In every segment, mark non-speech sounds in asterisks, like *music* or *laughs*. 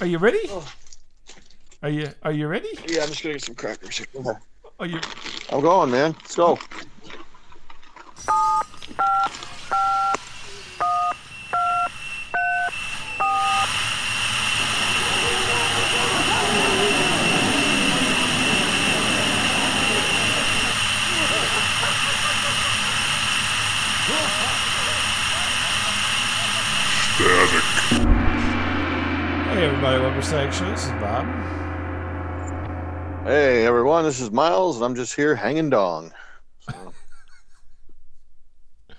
Are you ready? Oh. Are you Are you ready? Yeah, I'm just gonna get some crackers. here. Are you? I'm going, man. Let's go. Hey everybody, to Show. This is Bob. Hey, everyone. This is Miles, and I'm just here hanging dong. So, *laughs*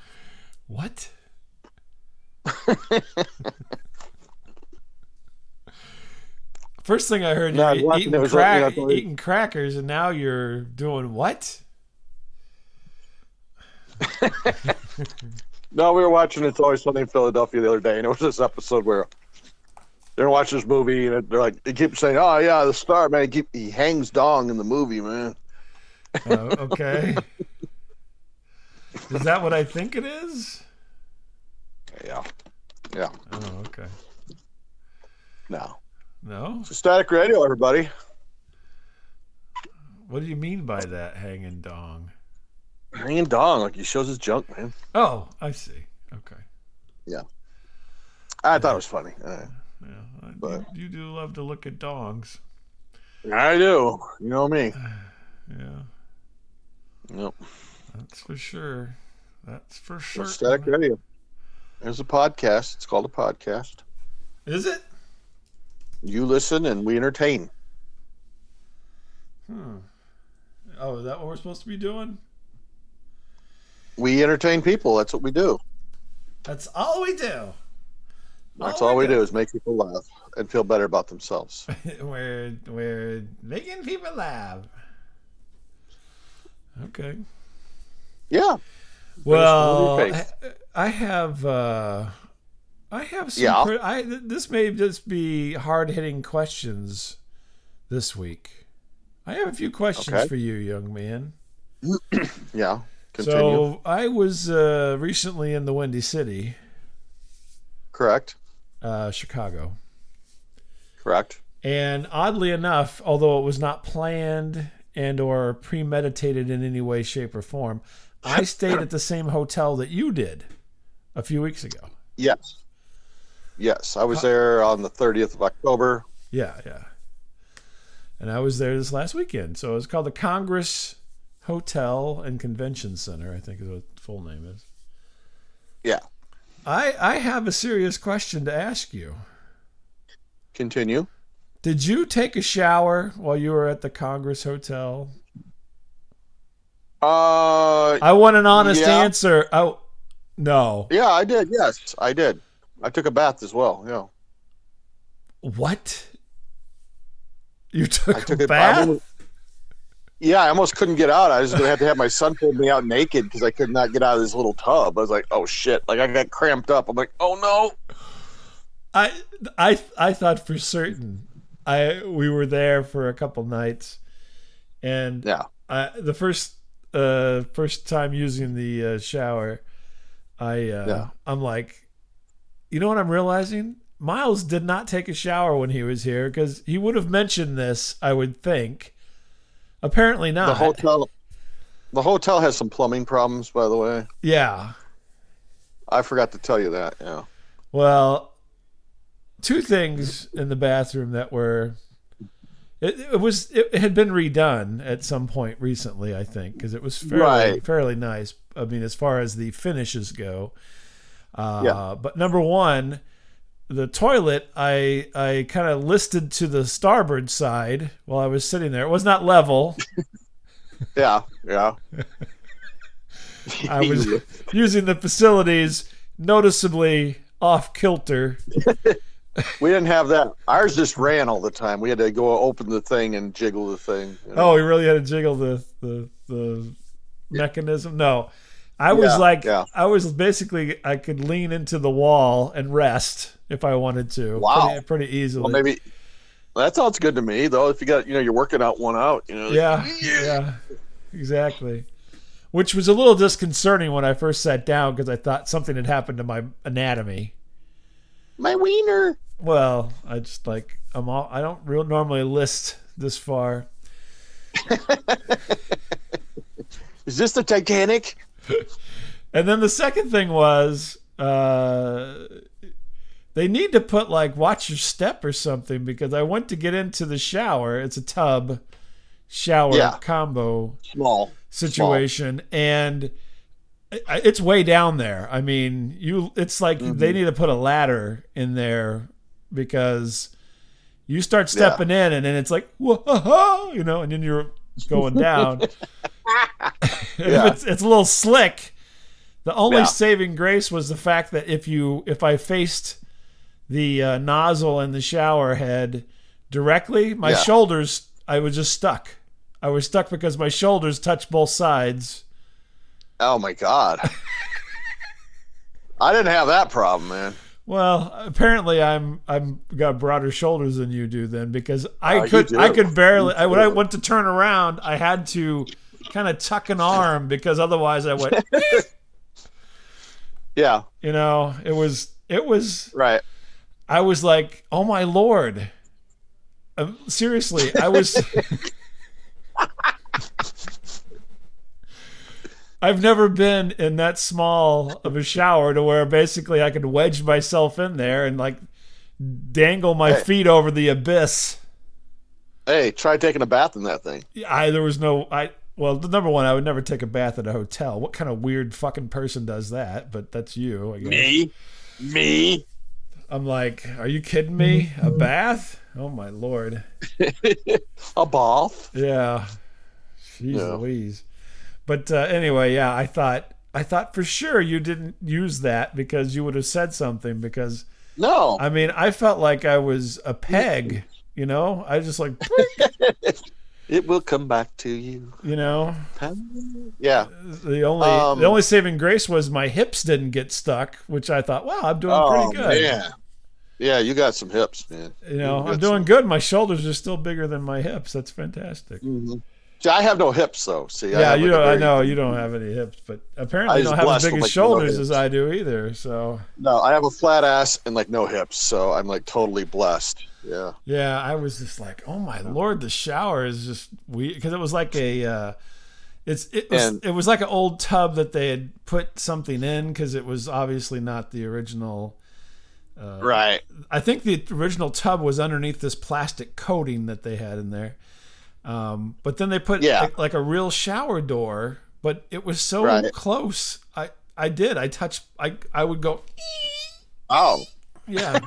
What? *laughs* First thing I heard, No, you're eating, No, crack- like- you know, eating crackers, and now you're doing what? *laughs* no, we were watching It's Always Sunny in Philadelphia the other day, and it was this episode where they're watching this movie, and they're like, they keep saying, "Oh yeah, the star man, he, keep, he hangs dong in the movie, man." Oh, okay. is that what I think it is? Yeah, yeah. Oh, okay. No, No? it's Static Radio, everybody. What do you mean by that, hanging dong? Hanging dong, like he shows his junk, man. Oh, I see. Okay. Yeah. I thought it was funny. Uh, Yeah, But- you, do love to look at dongs. I do. You know me. *sighs* Yeah, Yep. that's for sure. That's for sure. Static Radio. There's a podcast. It's called a podcast. Is it? You listen, and we entertain. Hmm. Oh, is that what we're supposed to be doing? We entertain people. That's what we do. That's all we do. That's all we do is make people laugh and feel better about themselves. *laughs* we're we're making people laugh. Okay. Yeah. Well, I, have uh I have some Yeah. pre- I this may just be hard-hitting questions this week. I have a few questions Okay. for you, young man. *clears throat* Yeah. Continue. So, I was uh recently in the Windy City, Correct. Uh Chicago. Correct. And oddly enough, although it was not planned and or premeditated in any way, shape, or form, I stayed at the same hotel that you did a few weeks ago. Yes. Yes. I was there on the 30th of October. Yeah, yeah. And I was there this last weekend. So it's called the Congress Hotel and Convention Center, I think is what the full name is. Yeah. I I have a serious question to ask you. Continue. Did you take a shower while you were at the Congress Hotel? Uh, I want an honest Yeah. answer. Oh, no. yeah, I did. Yes, I did. I took a bath as well. Yeah. What? You took, took a bath? Yeah, I almost couldn't get out. I was going to have to have my son pull me out naked because I could not get out of this little tub. I was like, oh shit. Like I got cramped up. I'm like, oh no. I I I thought for certain I we were there for a couple nights, and Yeah. I, the first uh first time using the uh, shower, I uh, Yeah. I'm like, you know what I'm realizing? Miles did not take a shower when he was here because he would have mentioned this. I would think. Apparently not. The hotel. The hotel has some plumbing problems, by the way. yeah. I forgot to tell you that. Yeah. Well, two things in the bathroom that were. It, it was it had been redone at some point recently, I think, because it was fairly Right. fairly nice. I mean, as far as the finishes go. Uh, Yeah. But number one, the toilet I I kind of listed to the starboard side while I was sitting there. It was not level. *laughs* Yeah. Yeah. I was *laughs* using the facilities noticeably off kilter. *laughs* we didn't have that. Ours just ran all the time. We had to go open the thing and jiggle the thing. you know. Oh, we really had to jiggle the the the mechanism. No, I was Yeah, like, yeah. I was basically, I could lean into the wall and rest if I wanted to. Wow. pretty, pretty easily. Well, maybe that sounds good to me, though. If you got, you know, you're working out one out, you know. yeah, yeah, exactly. Which was a little disconcerting when I first sat down because I thought something had happened to my anatomy. My wiener. Well, I just like I'm all. I don't real normally list this far. *laughs* Is this the Titanic? *laughs* And then the second thing was uh, they need to put like watch your step or something because I went to get into the shower. It's a tub shower Yeah. combo Small. situation and it's way down there. I mean, you it's like they need to put a ladder in there because you start stepping in and then it's like whoa, *laughs* you know, and then you're *laughs* going down. *laughs* Yeah. it's it's a little slick. The only Yeah. saving grace was the fact that if you if I faced the uh, nozzle and the shower head directly, my Yeah. shoulders I was just stuck. I was stuck because my shoulders touched both sides. Oh my god. *laughs* I didn't have that problem, man. Well, apparently I'm I'm got broader shoulders than you do then because I you could. I could barely I, when I went to turn around I had to kind of tuck an arm because otherwise I went *laughs* Yeah, you know it was it was right. I was like oh my lord Um, seriously I was *laughs* I've never been in that small of a shower to where basically I could wedge myself in there and like dangle my Hey. feet over the abyss. Hey, try taking a bath in that thing. I there was no I well the number one I would never take a bath at a hotel. What kind of weird fucking person does that? But that's you. I guess. Me? Me? I'm like, are you kidding me? A bath? Oh my lord. *laughs* A bath? Yeah. Jeez Yeah. Louise. But uh, anyway, yeah, I thought I thought for sure you didn't use that because you would have said something because No. I mean I felt like I was a peg, you know? I just like *laughs* It will come back to you. you know, Yeah. the only Um, the only saving grace was my hips didn't get stuck, which I thought, wow, I'm doing Oh, pretty good. man. Yeah, you got some hips, man. You know, You I'm doing some- good. My shoulders are still bigger than my hips. That's fantastic. Mhm. See, I have no hips, though. See, yeah, have you don't. I know you don't have any hips, but apparently I you don't have as big like, no shoulders hips. as I do either. So No, I have a flat ass and like no hips, so I'm like totally blessed. Yeah. yeah, I was just like, oh my lord, the shower is just weird because it was like a. Uh, it's it was And- it was like an old tub that they had put something in because it was obviously not the original. Uh, Right. I think the original tub was underneath this plastic coating that they had in there. Um, but then they put Yeah. like, like a real shower door, but it was so Right. close. I I did. I touched. I I would go. Oh. Yeah.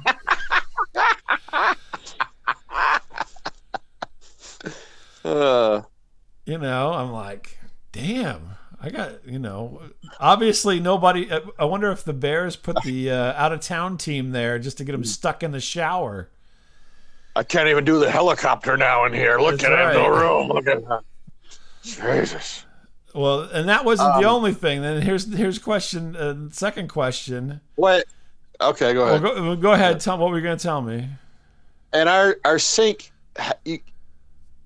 Uh, *laughs* you know, I'm like, damn. I got you know. Obviously, nobody. I wonder if the Bears put the uh, out of town team there just to get them stuck in the shower. I can't even do the helicopter now in here. Look That's at it, I no room. Look at that. Jesus. Well, and that wasn't the Um, only thing. Then here's here's question. Uh, second question. What? Okay, go Well, ahead. go, well, go ahead. Tell what were you going to tell me? and our our sink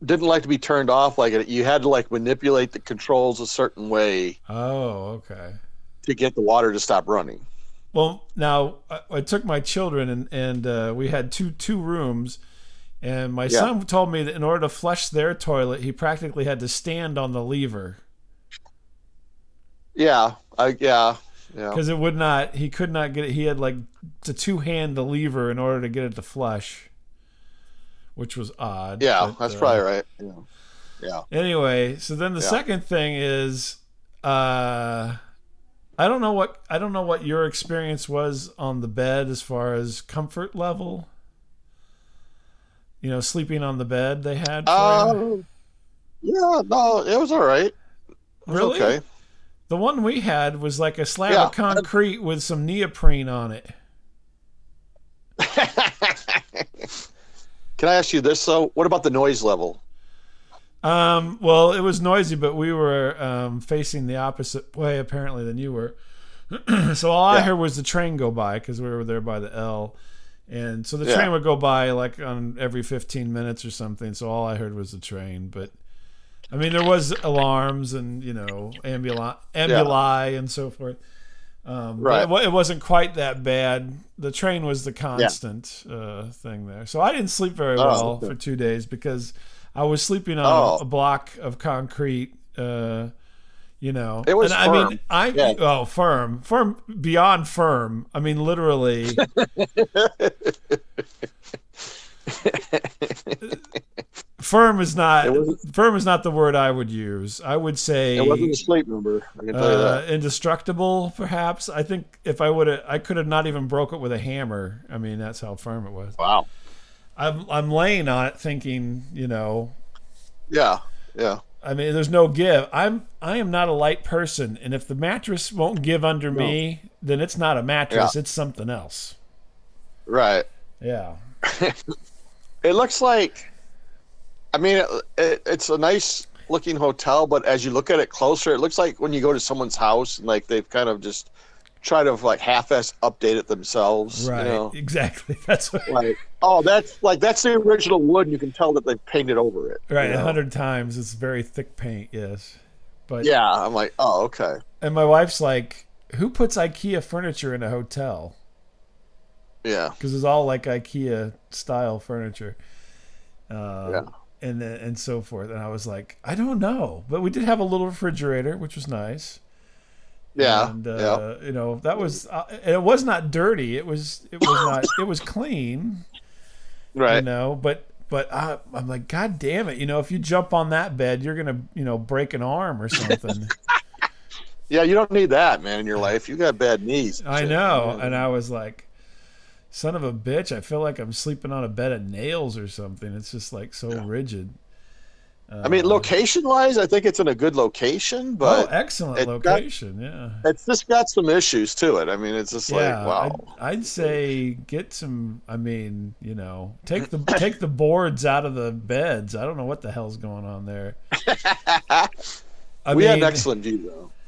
didn't like to be turned off like it. You had to like manipulate the controls a certain way Oh, okay. to get the water to stop running. Well, now I, I took my children and and uh, we had two two rooms, and my Yeah. son told me that in order to flush their toilet, he practically had to stand on the lever Yeah, I yeah yeah. because it would not. He could not get it. He had like to two hand the lever in order to get it to flush, which was odd. Yeah, but, that's uh, probably right. Yeah. Yeah. Anyway, so then the Yeah. second thing is, uh, I don't know what I don't know what your experience was on the bed as far as comfort level. You know, sleeping on the bed they had. Uh, yeah, no, it was all right. Was Really? Okay. The one we had was like a slab Yeah. of concrete with some neoprene on it. *laughs* Can I ask you this though? What about the noise level? Um, well, it was noisy, but we were um, facing the opposite way apparently than you were. *clears throat* so all I heard was the train go by because we were there by the L, and so the Yeah. train would go by like on every fifteen minutes or something. So all I heard was the train, but I mean there was alarms and you know ambuli and so forth. Um, Right. But it, it wasn't quite that bad. The train was the constant uh, thing there. So I didn't sleep very Oh, well okay. for two days because I was sleeping on Oh. a, a block of concrete. Uh, you know, It was and I mean. I Yeah. oh firm, firm beyond firm. I mean, literally. *laughs* firm is not firm is not the word I would use. I would say It wasn't a sleep number. I can tell you uh, indestructible, perhaps. I think if I would have, I could have not even broke it with a hammer. I mean, that's how firm it was. Wow. I'm I'm laying on it, thinking, you know, Yeah. Yeah. I mean, there's no give. I'm I am not a light person, and if the mattress won't give under me, then it's not a mattress. It's something else. Right. Yeah. *laughs* It looks like, I mean, it, it, it's a nice looking hotel, but as you look at it closer, it looks like when you go to someone's house and like they've kind of just tried to like half-ass update it themselves. Right. You know? *laughs* Exactly. That's what, Like, oh, that's like that's the original wood, and you can tell that they've painted over it. right. A hundred times. It's very thick paint. Yes. But Yeah, I'm like, oh, okay. And my wife's like, "Who puts IKEA furniture in a hotel?" Yeah. because it's all like IKEA style furniture. Uh, Yeah. And and so forth. And I was like, I don't know, but we did have a little refrigerator, which was nice. Yeah. And yeah. uh, you know that was uh, it was not dirty. It was it was not it was clean. Right. You know, but but I, I'm like, God damn it! You know, if you jump on that bed, you're gonna you know break an arm or something. *laughs* Yeah, you don't need that, man, in your life. You got bad knees. I know. And I was like, son of a bitch, I feel like I'm sleeping on a bed of nails or something. It's just like so rigid. I mean, Uh, location wise, I think it's in a good location, but oh, excellent it got- location. yeah. it's just got some issues to it. I mean, it's just Yeah, like, wow. I'd, I'd say get some. I mean, you know, take the *clears throat* take the boards out of the beds. I don't know what the hell's going on there. *laughs* We mean, had an excellent view,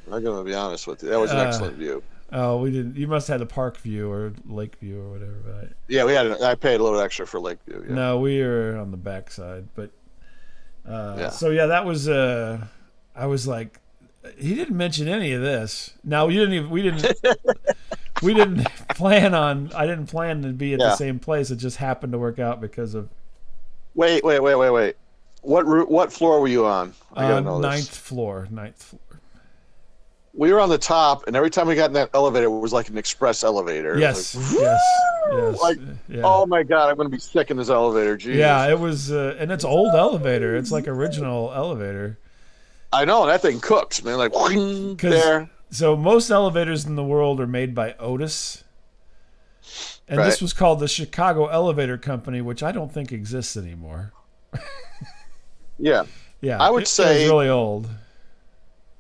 though. I'm to be honest with you. That was an Uh, excellent view. Oh, we didn't. You must have had a park view or lake view or whatever. Right? Yeah, we had. I paid a little extra for Lakeview. Yeah. No, we were on the backside, but uh, Yeah. so yeah, that was. Uh, I was like, he didn't mention any of this. Now we didn't even. We didn't. *laughs* we didn't plan on. I didn't plan to be at the same place. It just happened to work out because of Wait, wait, wait, wait, wait. What roo- what floor were you on? I uh, know ninth this. floor. Ninth floor. We were on the top, and every time we got in that elevator, it was like an express elevator. Yes, like, yes, yes. Like, yeah. Oh my god, I'm going to be sick in this elevator. Jesus. yeah, it was, uh, and it's old elevator. It's like original elevator. I know that thing cooks, man. Like there. So most elevators in the world are made by Otis. And Right. this was called the Chicago Elevator Company, which I don't think exists anymore. *laughs* Yeah. Yeah, I would it- it say- was really old.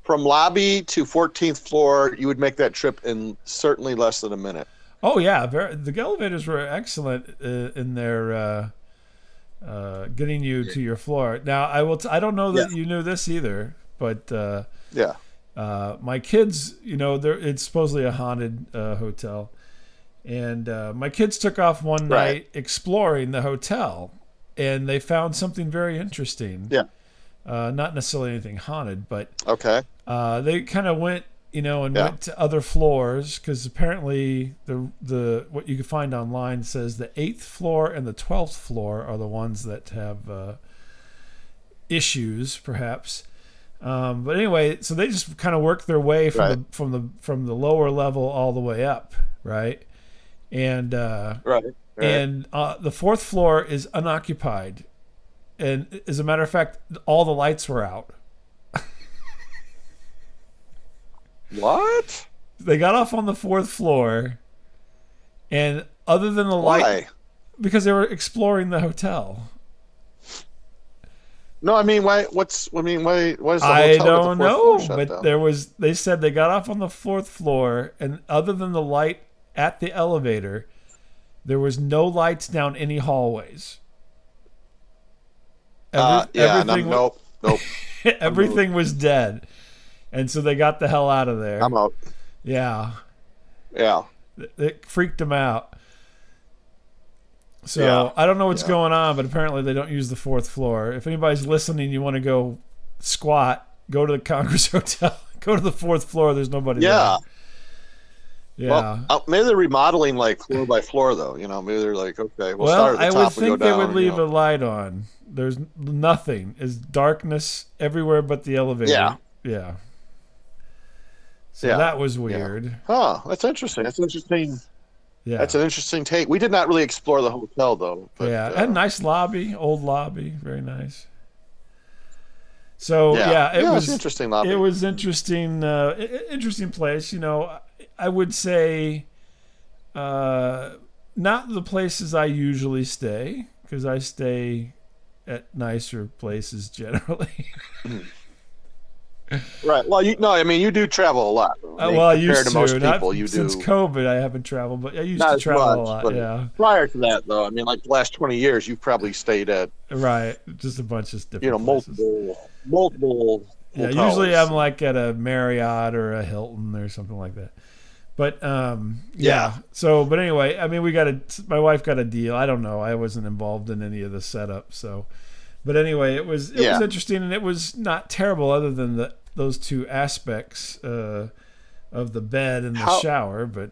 From lobby to 14th floor, you would make that trip in certainly less than a minute. Oh yeah, very, the elevators were excellent uh, in their uh, uh, getting you to your floor. Now I will. T- I don't know that you knew this either, but uh, Yeah. uh, my kids, you know, they're, it's supposedly a haunted uh, hotel, and uh, my kids took off one Right. night exploring the hotel, and they found something very interesting. Yeah. Uh, not necessarily anything haunted, but Okay. Uh, they kind of went, you know, and Yeah. went to other floors because apparently the the what you can find online says the eighth floor and the twelfth floor are the ones that have uh, issues, perhaps. Um, but anyway, so they just kind of worked their way from Right. the from the from the lower level all the way up, right? And uh, Right. right. and uh, the fourth floor is unoccupied, and as a matter of fact, all the lights were out. What? they got off on the fourth floor and other than the light Why? because they were exploring the hotel No, I mean, why? What's? I mean, why? Why is the i the don't fourth know but down? there was they said they got off on the fourth floor and other than the light at the elevator there was no lights down any hallways Every- uh, yeah. No, everything, wa- nope. Nope. *laughs* everything was dead and so they got the hell out of there I'm out. yeah Yeah. it, it freaked them out. So Yeah. I don't know what's Yeah. going on, but apparently they don't use the fourth floor. If anybody's listening, you want to go squat, go to the *laughs* Congress Hotel, go to the fourth floor. There's nobody Yeah. Yeah. Well, uh, maybe they're remodeling like floor by floor, though. You know, maybe they're like, okay, we'll well, start at the I top would and think they would you leave know. a light on. There's nothing. Is darkness everywhere but the elevator. Yeah. Yeah. So Yeah. that was weird. Oh, that's interesting. That's interesting. Yeah. That's an interesting take. We did not really explore the hotel, though. But, yeah, uh, had a nice lobby, old lobby, very nice. So yeah, yeah, it yeah, was interesting lobby. It was interesting, uh, interesting place. You know, I- I would say, uh, not the places I usually stay because I stay at nicer places *laughs* generally. Right. Well, you no, I mean, you do travel a lot. I Uh, well, I compared used to to. most Not people, you do. since do. COVID, I haven't traveled, but I used Not to travel a lot. Yeah, Prior to that, though, I mean, like the last twenty years, you've probably stayed at right. Just a bunch of different. you know places. multiple multiple. Yeah, hotels. usually I'm like at a Marriott or a Hilton or something like that. But um, yeah. Yeah. So, but anyway, I mean, we got a. My wife got a deal. I don't know. I wasn't involved in any of the setup. So, but anyway, it was it was interesting and it was not terrible, other than the those two aspects uh, of the bed and the How- shower. But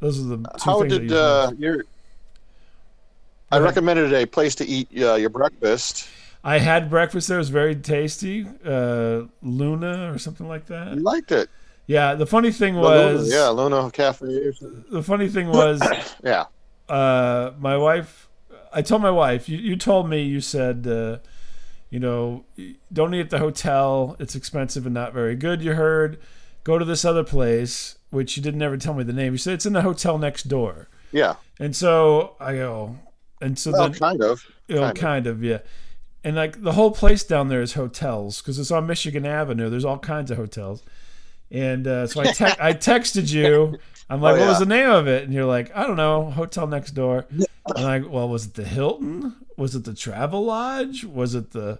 those are the two How things. did uh, your? I recommended a place to eat uh, your breakfast. I had breakfast there. It was very tasty. Uh, Luna or something like that. You liked it. Yeah. The funny thing The Luna, was. yeah, Luna Cafe. The funny thing was *coughs* Yeah. uh, my wife i told my wife you, you told me you said uh, you know don't eat at the hotel. It's expensive and not very good you heard. Go to this other place which you didn't ever tell me the name. You said it's in the hotel next door. Yeah. and so i go and so Well, then kind of. you know, kind of. kind of yeah. And like the whole place down there is hotels because it's on michigan avenue. There's all kinds of hotels. And uh, so I, te- *laughs* I texted you. I'm like Oh, what was the name of it? And you're like i don't know. Hotel next door and i well was it the hilton was it the travelodge was it the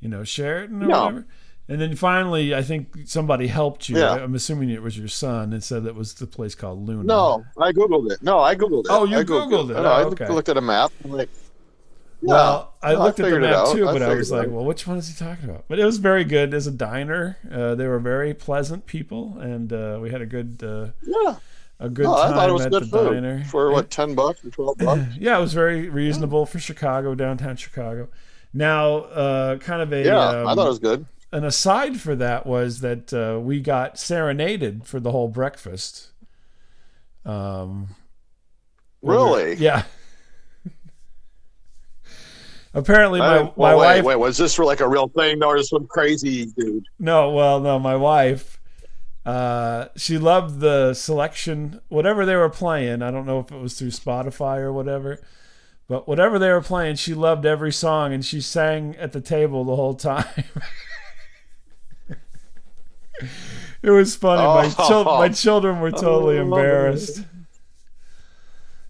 you know sheraton or No. whatever and then finally i think somebody helped you Yeah. i'm assuming it was your son and said it was the place called luna No, I googled it. No, I googled it. Oh, you I Googled it. No, Oh, I okay. looked at a map. Like, Well, I no, looked at the map too, but I figured was like, well, which one is he talking about? But it was very good as a diner. Uh, they were very pleasant people, and uh, we had a good uh, yeah. A good No, I time thought it was at good the diner. for what ten bucks or twelve bucks. *laughs* Yeah, it was very reasonable for Chicago, downtown Chicago. Now, uh, kind of a Yeah, um, I thought it was good. an aside for that was that uh, we got serenaded for the whole breakfast. Um, Really? yeah. *laughs* Apparently, my, well, my wait, wife wait, was this for like a real thing? Or just some crazy dude? No, well, no, my wife, uh, she loved the selection, whatever they were playing. I don't know if it was through Spotify or whatever, but whatever they were playing, she loved every song and she sang at the table the whole time. *laughs* it was funny. My, Oh. chil- my children were totally Oh. embarrassed.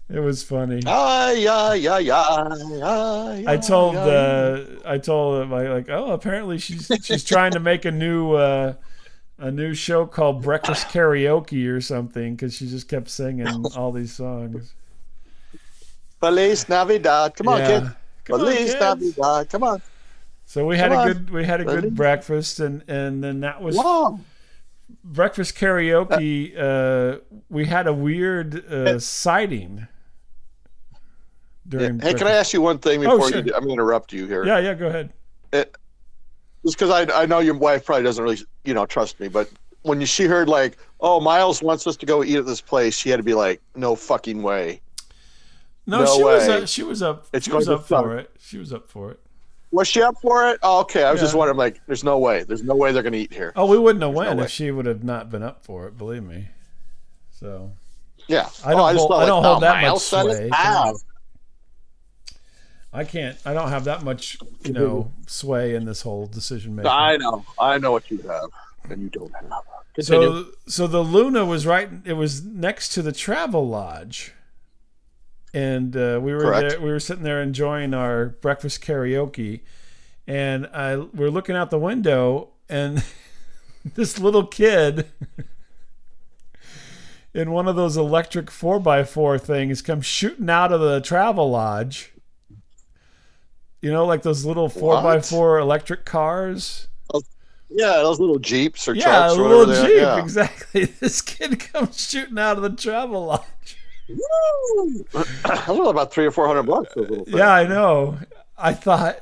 It was funny. Ah, yeah, yeah, yeah, yeah. I told uh, I told my like oh apparently she's she's trying to make a new uh, a new show called Breakfast *laughs* Karaoke or something because she just kept singing *laughs* all these songs. Feliz Navidad. Come on, Yeah. kid. Come on, Feliz kids. Navidad. Come on. So we had Come a on. good we had a good breakfast and and then that was Wow. breakfast karaoke. *laughs* Uh, we had a weird uh, sighting Yeah. during. Hey, can I ask you one thing Oh, before sure. you? I'm going to interrupt you here. Yeah, yeah. Go ahead. Just because I, I know your wife probably doesn't really, you know, trust me, but when she heard like, oh, Miles wants us to go eat at this place, she had to be like, no fucking way. No, No she was way. uh, she was up. It's she was up for it. She was up for it. Was she up for it? Oh, okay. I was just wondering, like, there's no way. There's no way they're going to eat here. Oh, we wouldn't have There's no if she would have not been up for it. Believe me. So Yeah. I don't oh, I just hold- thought, I don't hold oh, that much Miles said sway. It? Wow. I can't. I don't have that much, you know, sway in this whole decision making. I know. I know what you have, and you don't have. Continue. So, so the Luna was right. It was next to the Travelodge, and uh, we were Correct. there. We were sitting there enjoying our breakfast karaoke, and I we're looking out the window, and *laughs* this little kid *laughs* in one of those electric four x four things comes shooting out of the Travelodge. You know, like those little four x four electric cars. Yeah, those little jeeps or yeah, trucks. a little jeep. are. Exactly. *laughs* This kid comes shooting out of the travelodge. Yeah. I was about three or four hundred bucks. For those little things. Yeah, I know. I thought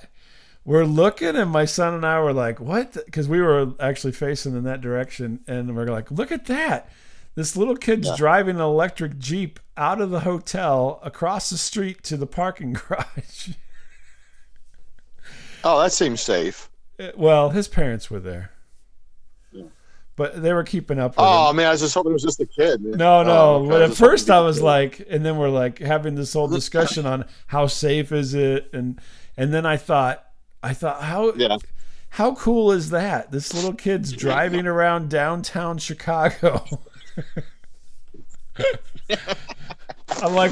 we're looking, and my son and I were like, "What?" Because we were actually facing in that direction, and we're like, "Look at that! This little kid's Yeah. driving an electric jeep out of the hotel across the street to the parking *laughs* garage." Oh, that seems safe. Uh, well, his parents were there, Yeah. but they were keeping up. With Oh him. man, I was just hoping it was just a kid. No, Oh, no. But at first, I was was a kid. like, and then we're like having this whole discussion on how safe is it, and and then I thought, I thought how Yeah. how cool is that? This little kid's driving around downtown Chicago. *laughs* I'm like,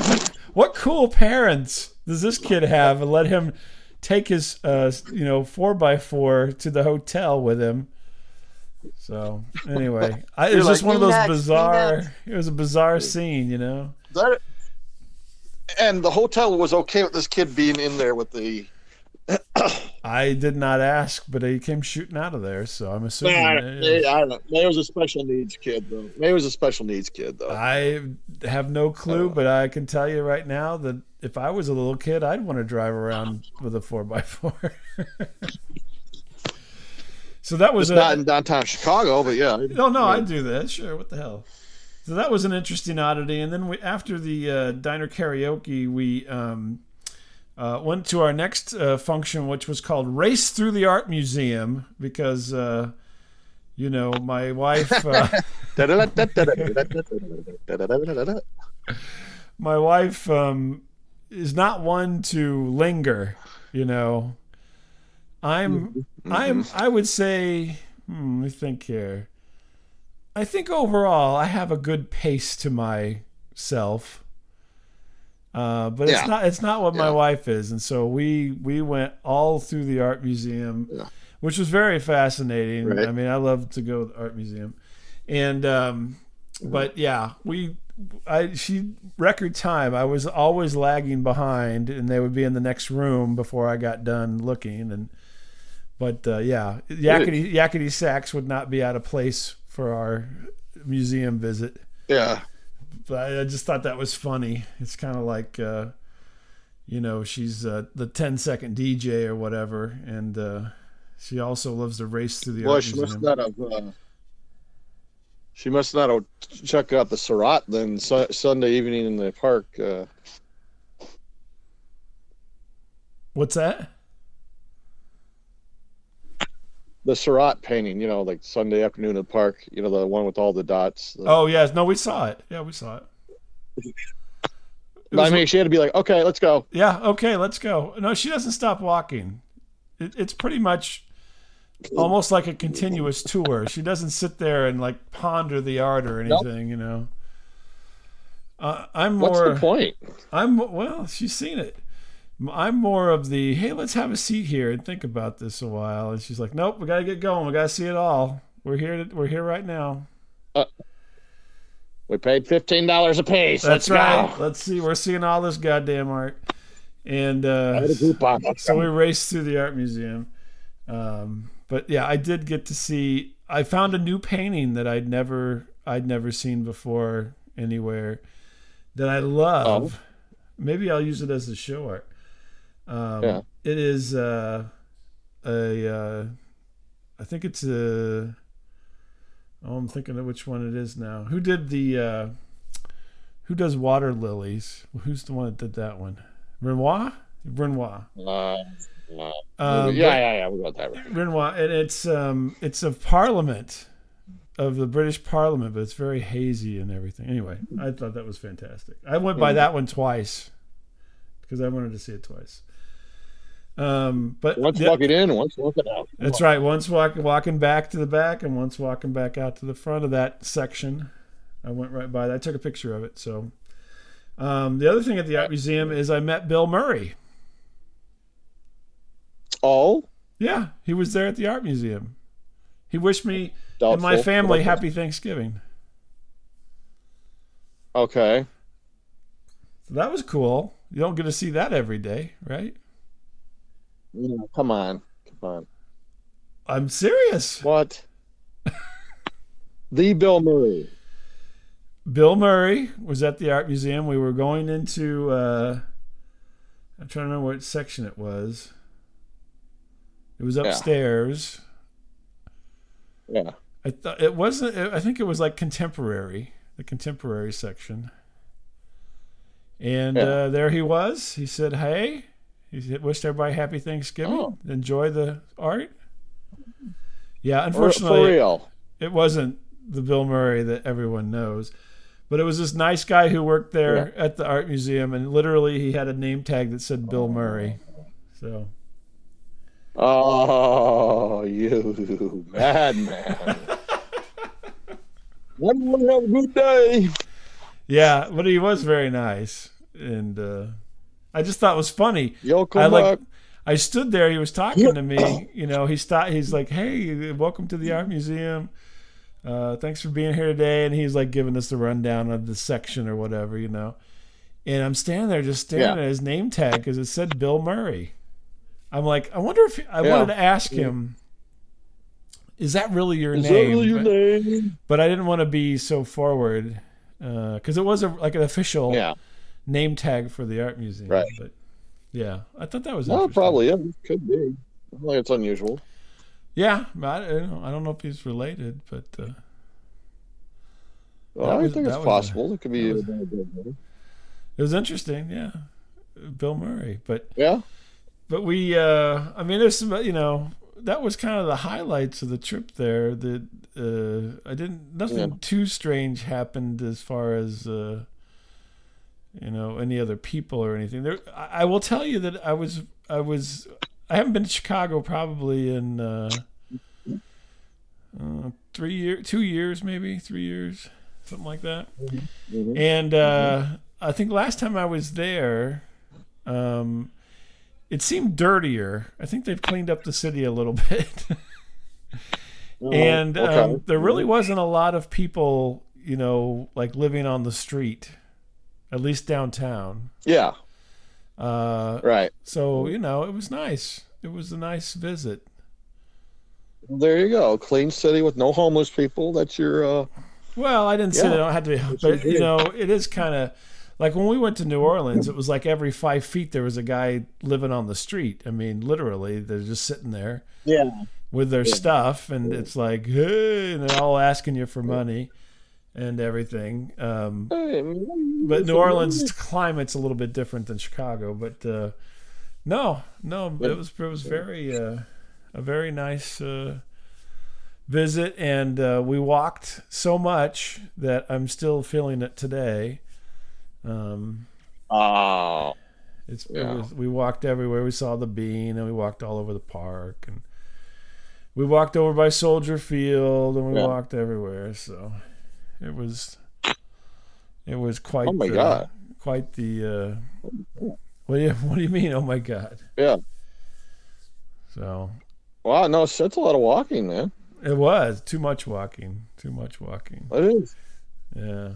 what cool parents does this kid have, and let him take his, uh, you know, four by four to the hotel with him. So anyway, *laughs* I, it was just one of those next, bizarre. It was a bizarre scene, you know. That, and the hotel was okay with this kid being in there with the. I did not ask, but he came shooting out of there, so I'm assuming. Nah, it- I don't know. It was a special needs kid though. It was a special needs kid though. I have no clue, Oh. but I can tell you right now that if I was a little kid, I'd want to drive around with a four by four. *laughs* so that was a not in downtown Chicago, but yeah. no, no, I'd do that. Sure, what the hell? So that was an interesting oddity, and then we, after the uh, diner karaoke, we um, uh, went to our next uh, function, which was called "Race Through the Art Museum," because uh, you know my wife. Uh, *laughs* my wife um, is not one to linger. You know, I'm I'm I would say hmm, let me think here. I think overall I have a good pace to myself. Uh, but it's Yeah. not it's not what my wife is, and so we we went all through the art museum, Yeah. which was very fascinating. Right. I mean, I love to go to the art museum, and um, but yeah, we I she record time. I was always lagging behind, and they would be in the next room before I got done looking. And but uh, yeah, yakety yakety sax would not be out of place for our museum visit. yeah. But I, just thought that was funny. It's kind of like. Uh, you know, she's uh, the 10 second DJ or whatever, and uh, she also loves to race through the Well, art she must not have. Uh, she must not have checked out the Seurat then su- Sunday evening in the park. Uh, What's that? The Seurat painting, you know, like Sunday afternoon in the park. You know, the one with all the dots. The- Oh yes, no, we saw it. Yeah, we saw it. It I mean, she had to be like, okay, let's go. yeah, okay, let's go. No, she doesn't stop walking. It, it's pretty much almost like a continuous tour. She doesn't sit there and like ponder the art or Nope. anything, you know. Uh, I'm more. What's the point? I'm well. She's seen it. I'm more of the hey, let's have a seat here and think about this a while. And she's like, nope, we gotta get going. We gotta see it all. We're here. To, we're here right now. We paid fifteen dollars a piece. That's let's right. go. Let's see. We're seeing all this goddamn art. And uh, had a coupon. Let's so we raced through the art museum. Um, but yeah, I did get to see. I found a new painting that I'd never I'd never seen before anywhere that I love. Maybe I'll use it as a show art. Um, Yeah. It is uh, a. Uh, I think it's a. Oh, I'm thinking of which one it is now. Who did the? Uh, who does water lilies? Who's the one that did that one? Renoir. Renoir. Uh, uh, Um, yeah, yeah, yeah. We'll go with that. but Renoir, and it's um, it's of Parliament, of the British Parliament, but it's very hazy and everything. Anyway, I thought that was fantastic. I went by that one twice because I wanted to see it twice. Um, but Once the- walking in, once walking out. that's right. Once walk, walking back to the back, and once walking back out to the front of that section. I went right by that. I took a picture of it. So, um, the other thing at the art museum is I met Bill Murray. Oh, Yeah, he was there at the art museum. He wished me doubtful. and my family happy Thanksgiving. Okay. So that was cool. You don't get to see that every day, right? Yeah, come on, come on. I'm serious. What? the Bill Murray. Bill Murray was at the art museum. We were going into. Uh, I'm trying to remember what section it was. It was upstairs. Yeah. I thought it wasn't. I think it was like contemporary, the contemporary section. And Yeah. uh, there he was. He said, "Hey," he wished everybody happy Thanksgiving. Oh. Enjoy the art. Yeah, For, for unfortunately, real. it wasn't the Bill Murray that everyone knows, but it was this nice guy who worked there at the art museum, and literally he had a name tag that said Bill Murray. So Oh, you madman. *laughs* Everyone have a good day. yeah, but he was very nice, and uh, I just thought it was funny. You'll I like. back. I stood there. He was talking to me. *laughs* You know, he stopped. He's like, "Hey, welcome to the art museum. Uh, thanks for being here today." And he's like giving us the rundown of the section or whatever, you know. And I'm standing there just staring Yeah. at his name tag because it said Bill Murray. I'm like, I wonder if I Yeah. wanted to ask him, "Is that really your Is that name?" really your but, name? but I didn't want to be so forward because it was a, like an official Yeah. Name tag for the art museum. Right. But yeah, I thought that was Well, probably. Yeah, it could be. Think it's unusual. Yeah, I, I don't know- I don't know if he's related, but uh, Well, I was- think it's was a- possible. it could be. a- it was interesting. Yeah, Bill Murray. But yeah. but we, uh, I mean, there's some, you know, that was kind of the highlights of the trip there. That uh, I didn't, nothing Yeah. too strange happened as far as. Uh, you know, any other people or anything. There, I, I will tell you that I was, I was, I haven't been to Chicago probably in uh, uh, three years, two years, maybe three years, something like that. Mhm. And uh, I think last time I was there, um, it seemed dirtier. I think they've cleaned up the city a little *laughs* bit. and Oh, okay. um, there really wasn't a lot of people, you know, like living on the street, at least downtown. Yeah. Uh, Right. so you know, it was nice. It was a nice visit. There you go. Clean city with no homeless people. That's your. uh Well, I didn't say Yeah. they don't have to be, but you know, it is kind of like when we went to New Orleans. It was like every five feet there was a guy living on the street. I mean, literally, they're just sitting there Yeah. with their stuff, and it's like, hey, and they're all asking you for money and everything. Um, but New Orleans climate's a little bit different than Chicago. But uh, no, no, it was it was very uh, a very nice uh, visit, and uh, we walked so much that I'm still feeling it today. Um, Oh. it's Yeah. it was, we walked everywhere. We saw the bean, and we walked all over the park, and we walked over by Soldier Field, and we Yeah. walked everywhere. So it was it was quite. Oh my the, God. Quite the. Uh, what do you *laughs* What do you mean? Oh my God! Yeah. So Wow. No, that's a lot of walking, man. it was too much walking. Too much walking. It is Yeah.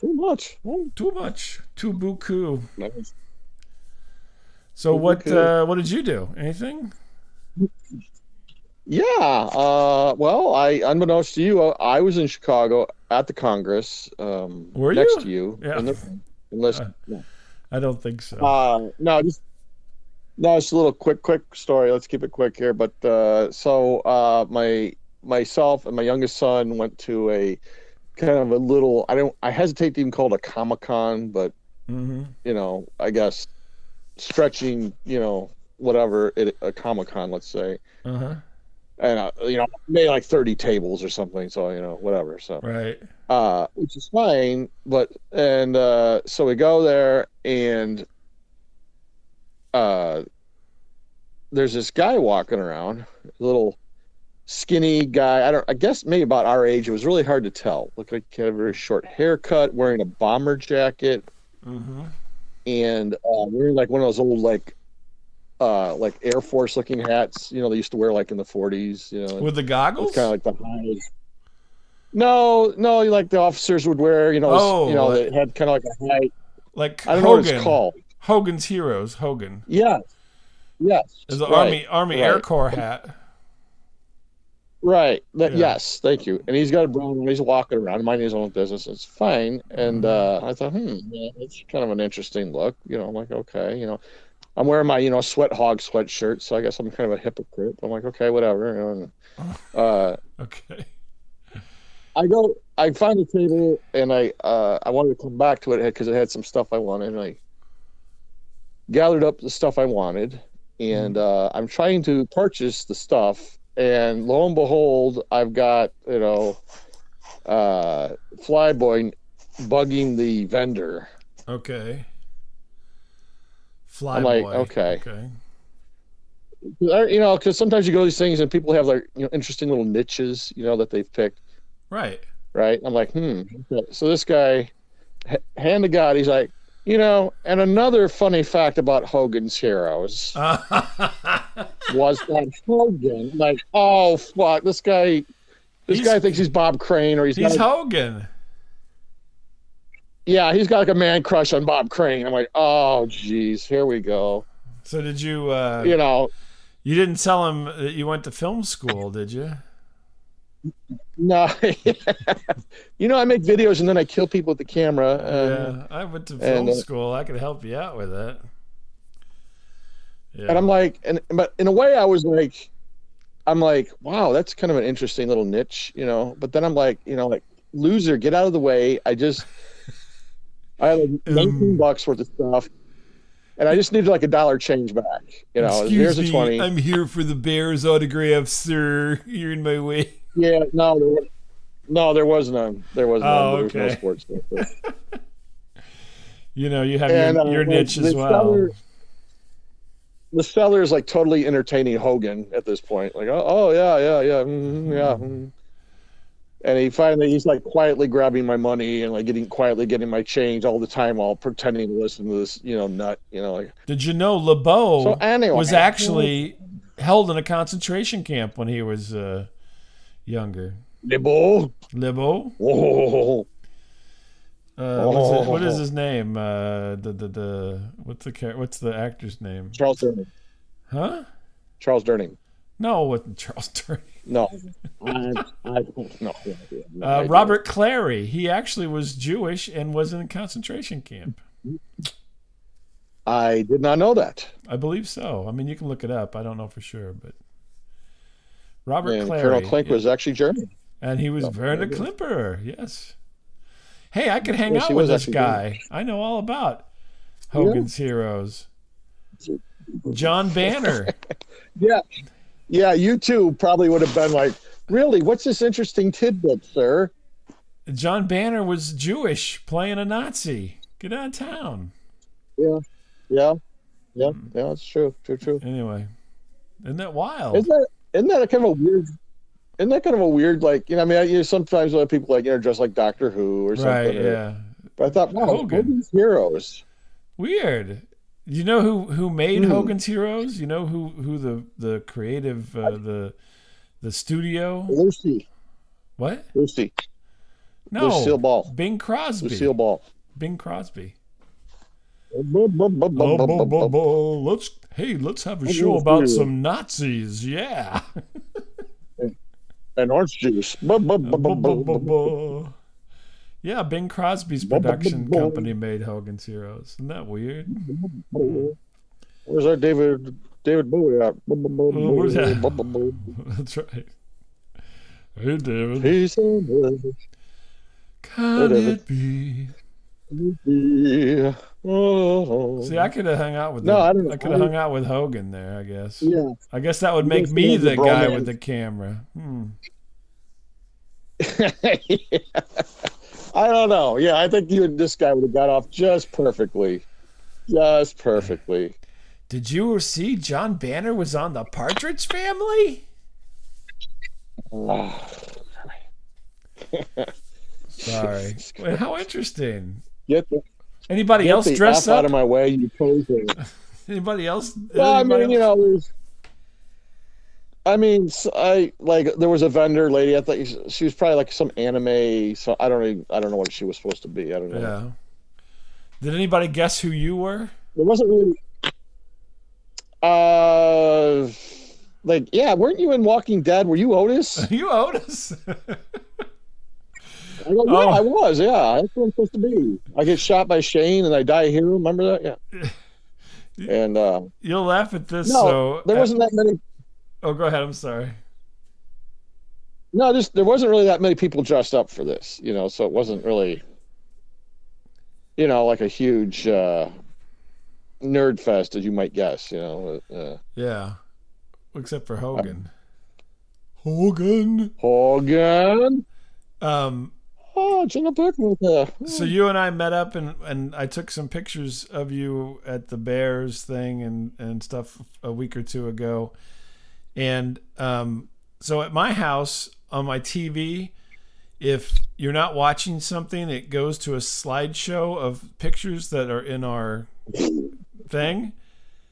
too much. Too much. Too beaucoup. Nice. So Too what? beaucoup. Uh, what did you do? Anything? *laughs* Yeah. Uh, well, I unbeknownst to you, I was in Chicago at the Congress. Um, Were next you? to you. Yeah. The, unless, Uh, I don't think so. uh, no, just no, it's a little quick, quick story. Let's keep it quick here. But uh, so uh, my myself and my youngest son went to a kind of a little. I don't. I hesitate to even call it a comic con, but hmm you know, I guess stretching, you know, whatever it, a comic con, let's say. Uh huh. And uh, you know made like 30 tables or something so you know whatever so Right. uh which is fine but and uh so we go there and uh there's this guy walking around a little skinny guy i don't i guess maybe about our age it was really hard to tell looked like he had a very short haircut wearing a bomber jacket Mm-hmm. and uh, wearing like one of those old like uh like air force looking hats you know they used to wear like in the 40s you know With the goggles? It's kind of like the highs. No, no, like the officers would wear, you know, Oh, you know, like- it had kind of like a high. like I don't know what it's called. Hogan's Heroes. Hogan. Yes, yes. An right, Army Army right. Air Corps hat. Right. That, Yeah. Yes. Thank you. And he's got a brown and he's walking around, minding his own business. It's fine. And uh, I thought, hmm, yeah, it's kind of an interesting look. You know, I'm like, okay, you know, I'm wearing my, you know, sweat hog sweatshirt, so I guess I'm kind of a hypocrite. I'm like, okay, whatever. You know, and, uh, *laughs* Okay. I go, I find the table, and I, uh, I wanted to come back to it because it had some stuff I wanted, and I gathered up the stuff I wanted, and uh, I'm trying to purchase the stuff, and lo and behold, I've got, you know, uh, Flyboy bugging the vendor. Okay. Fly I'm like, boy. okay. Okay. You know, because sometimes you go to these things and people have like, you know, interesting little niches, you know, that they've picked. Right. right? I'm like, hmm. So this guy, hand to God, he's like, you know, and another funny fact about Hogan's Heroes *laughs* was that Hogan, like, oh fuck, this guy, this He's- guy thinks he's Bob Crane, or he's, He's Hogan. Yeah, he's got like a man crush on Bob Crane. I'm like, oh geez, here we go. So did you? Uh, You know, You didn't tell him that you went to film school, did you? no, *laughs* you know, I make videos and then I kill people with the camera. And, yeah, I went to film and, uh, school. I could help you out with that. Yeah. and I'm like, and but in a way, I was like, I'm like, wow, that's kind of an interesting little niche, you know. But then I'm like, you know, like loser, get out of the way. I just, I had like 19 Um. bucks worth of stuff, and I just needed like a dollar change back. You know, here's a twenty. I'm here for the Bears autograph, sir. *laughs* You're in my way. yeah, no, there was, no, there was none. There was none. Oh, there was no sports stuff. *laughs* You know, you have And, your, uh, your like, niche as well. seller- the seller is like totally entertaining Hogan at this point. Like, oh, oh yeah, yeah, yeah, mm, yeah. mm. And he finally, he's like quietly grabbing my money and like getting quietly getting my change all the time while pretending to listen to this, you know, nut, you know, like. Did you know LeBeau So anyway, was actually held in a concentration camp when he was uh, younger? Nibble. LeBeau? Whoa. Uh, what's it, what Oh. his name? Uh, the the the what's the what's the actor's name? Charles Durning. Huh? Charles Durning. No, what Charles *laughs* Turner. No, I, I don't know. Uh. Robert Clary. He actually was Jewish and was in a concentration camp. I did not know that. I believe so. I mean, you can look it up. I don't know for sure, but Robert And Clary. Colonel Klink was actually German. and he was Oh, Werner. Klemperer. Yes. Hey, I could hang Yes, out with this guy. I know all about Hogan's Heroes. John Banner. *laughs* Yeah. Yeah, you too probably would have been like, really, what's this interesting tidbit, sir? John Banner was Jewish playing a Nazi. Get out of town. Yeah. Yeah. Yeah. Yeah, that's true. True, true. Anyway, isn't that wild? Isn't that isn't that a kind of a weird isn't that kind of a weird like you know I mean I, you know, sometimes when people like you know dress like Doctor Who or something. right, or- yeah. But I thought, wow, Hogan. Heroes. Weird. You know who who made Hmm. Hogan's Heroes? You know who who the the creative uh, the the studio? Lucy. What? Lucy. No. Lucille Ball. Bing Crosby. Lucille Ball. Bing Crosby. Let's hey, let's have a show about some Nazis. Yeah. *laughs* And orange juice. Yeah, Bing Crosby's production company made Hogan's Heroes. Isn't that weird? *laughs* Where's our David David Bowie at? Oh, where's that? *laughs* That's right. Hey, David. Peace and love. Can David. it be? Yeah. Oh. See, I could have hung out with. No, the- I I could have hung out with Hogan there. I guess. yeah. I guess that would make me the guy with the camera. Hmm. *laughs* I don't know. Yeah, I think you and this guy would have got off just perfectly. Just perfectly. Did you see John Banner was on the Partridge Family? *sighs* Sorry. Wait, how interesting. Get the, Anybody get else the dress F out of my way, you poser. *laughs* Anybody else? Well, I anybody mean, you else? know, there's. I mean, I like there was a vendor lady. I thought she- was probably like some anime. So I don't even, I don't know what she was supposed to be. I don't know. Yeah. Did anybody guess who you were? There wasn't really. Uh, like, yeah, weren't you in Walking Dead? Were you Otis? *laughs* you Otis? I go, yeah, Oh. I was. Yeah, that's what I'm supposed to be. I get shot by Shane and I die a hero. Remember that? Yeah. *laughs* And uh, You'll laugh at this. no, so there wasn't that many. Oh, go ahead. I'm sorry. No, just there wasn't really that many people dressed up for this, you know. So it wasn't really, you know, like a huge uh, nerd fest, as you might guess. You know, uh, Yeah, except for Hogan. Hogan. Hogan. Um. Oh, Jenna uh, So you and I met up, and and I took some pictures of you at the Bears thing and and stuff a week or two ago, and um. So at my house on my TV, if you're not watching something, it goes to a slideshow of pictures that are in our thing.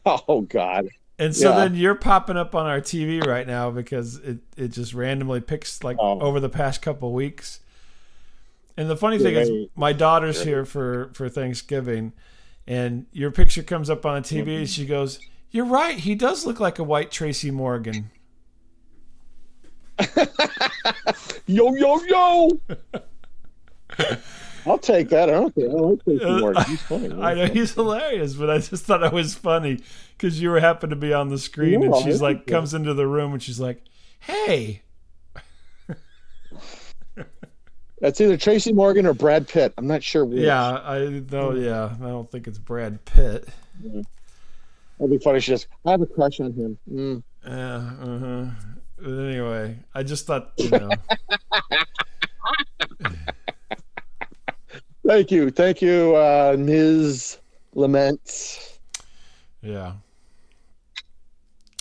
oh God. And so Yeah. then you're popping up on our TV right now because it, it just randomly picks like Oh. over the past couple weeks. And the funny thing is, my daughter's here for for Thanksgiving, and your picture comes up on the TV, Mm-hmm. and she goes, "You're right. He does look like a white Tracy Morgan." *laughs* Yo yo yo. I'll take that. I don't care. I like Tracy Uh, Morgan. He's funny. *laughs* I know he's hilarious, but I just thought it was funny because you were happen to be on the screen, and she's like comes into the room, and she's like, "Hey." That's either Tracy Morgan or Brad Pitt. I'm not sure which. Yeah, I know. Yeah, I don't think it's Brad Pitt. That'd be funny. She says, I have a crush on him. Mm. Yeah. Uh-huh. But anyway, I just thought, you know, *laughs* Thank you. Thank you, uh, Ms. Lament. yeah.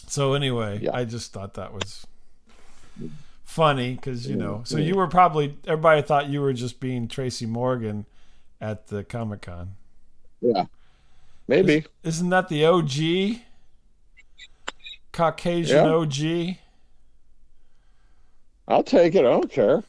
So anyway, Yeah. I just thought that was funny because you know, so you were probably everybody thought you were just being Tracy Morgan at the Comic Con. Yeah. Maybe. Isn't that the OG? Caucasian Yeah. OG? I'll take it. I don't care.